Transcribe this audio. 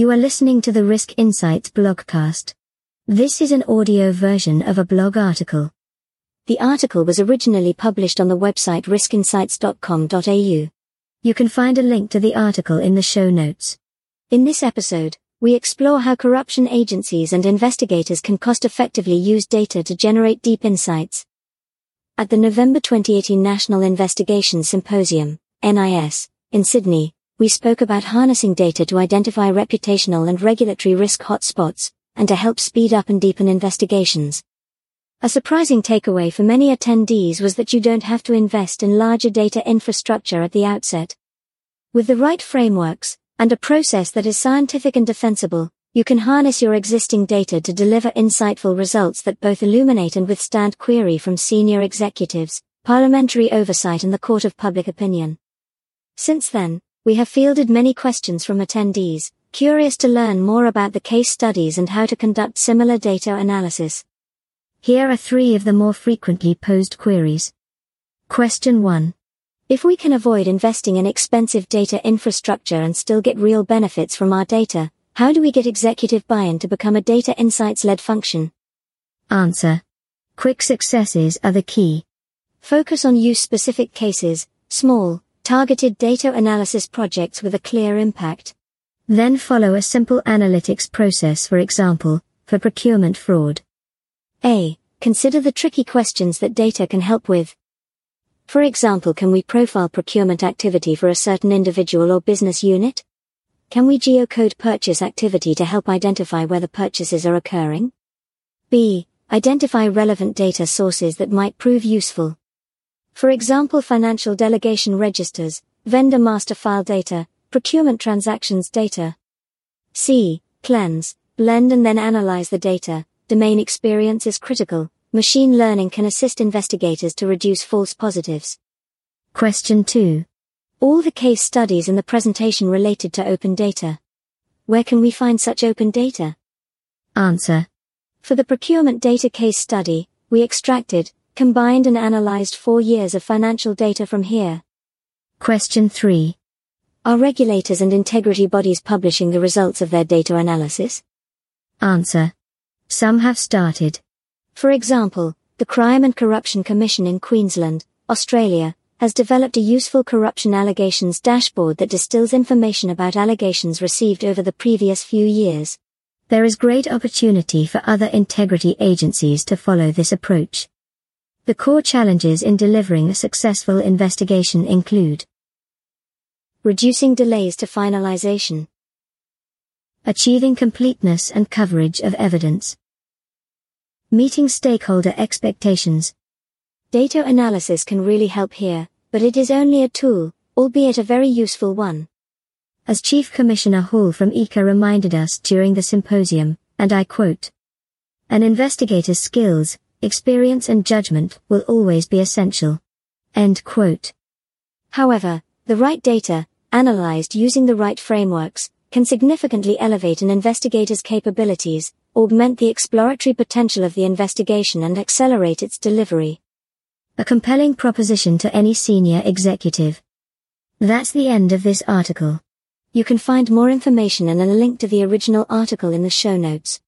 You are listening to the Risk Insights blogcast. This is an audio version of a blog article. The article was originally published on the website riskinsights.com.au. You can find a link to the article in the show notes. In this episode, we explore how corruption agencies and investigators can cost effectively use data to generate deep insights. At the November 2018 National Investigation Symposium, NIS, in Sydney, we spoke about harnessing data to identify reputational and regulatory risk hotspots, and to help speed up and deepen investigations. A surprising takeaway for many attendees was that you don't have to invest in larger data infrastructure at the outset. With the right frameworks, and a process that is scientific and defensible, you can harness your existing data to deliver insightful results that both illuminate and withstand query from senior executives, parliamentary oversight and the court of public opinion. Since then, we have fielded many questions from attendees, curious to learn more about the case studies and how to conduct similar data analysis. Here are three of the more frequently posed queries. Question 1. If we can avoid investing in expensive data infrastructure and still get real benefits from our data, how do we get executive buy-in to become a data insights-led function? Answer. Quick successes are the key. Focus on use-specific cases, small, targeted data analysis projects with a clear impact. Then follow a simple analytics process for example, for procurement fraud. A. Consider the tricky questions that data can help with. For example, can we profile procurement activity for a certain individual or business unit? Can we geocode purchase activity to help identify whether purchases are occurring? B. Identify relevant data sources that might prove useful. For example financial delegation registers, vendor master file data, procurement transactions data. C. Cleanse, blend and then analyze the data. Domain experience is critical. Machine learning can assist investigators to reduce false positives. Question 2. All the case studies in the presentation related to open data. Where can we find such open data? Answer. For the procurement data case study, we extracted, combined and analyzed four years of financial data from here. Question 3. Are regulators and integrity bodies publishing the results of their data analysis? Answer. Some have started. For example, the Crime and Corruption Commission in Queensland, Australia, has developed a useful corruption allegations dashboard that distills information about allegations received over the previous few years. There is great opportunity for other integrity agencies to follow this approach. The core challenges in delivering a successful investigation include reducing delays to finalization, achieving completeness and coverage of evidence, meeting stakeholder expectations. Data analysis can really help here, but it is only a tool, albeit a very useful one. As Chief Commissioner Hall from ICAC reminded us during the symposium, and I quote, An investigator's skills, experience and judgment will always be essential. End quote. However, the right data, analyzed using the right frameworks, can significantly elevate an investigator's capabilities, augment the exploratory potential of the investigation and accelerate its delivery. A compelling proposition to any senior executive. That's the end of this article. You can find more information and a link to the original article in the show notes.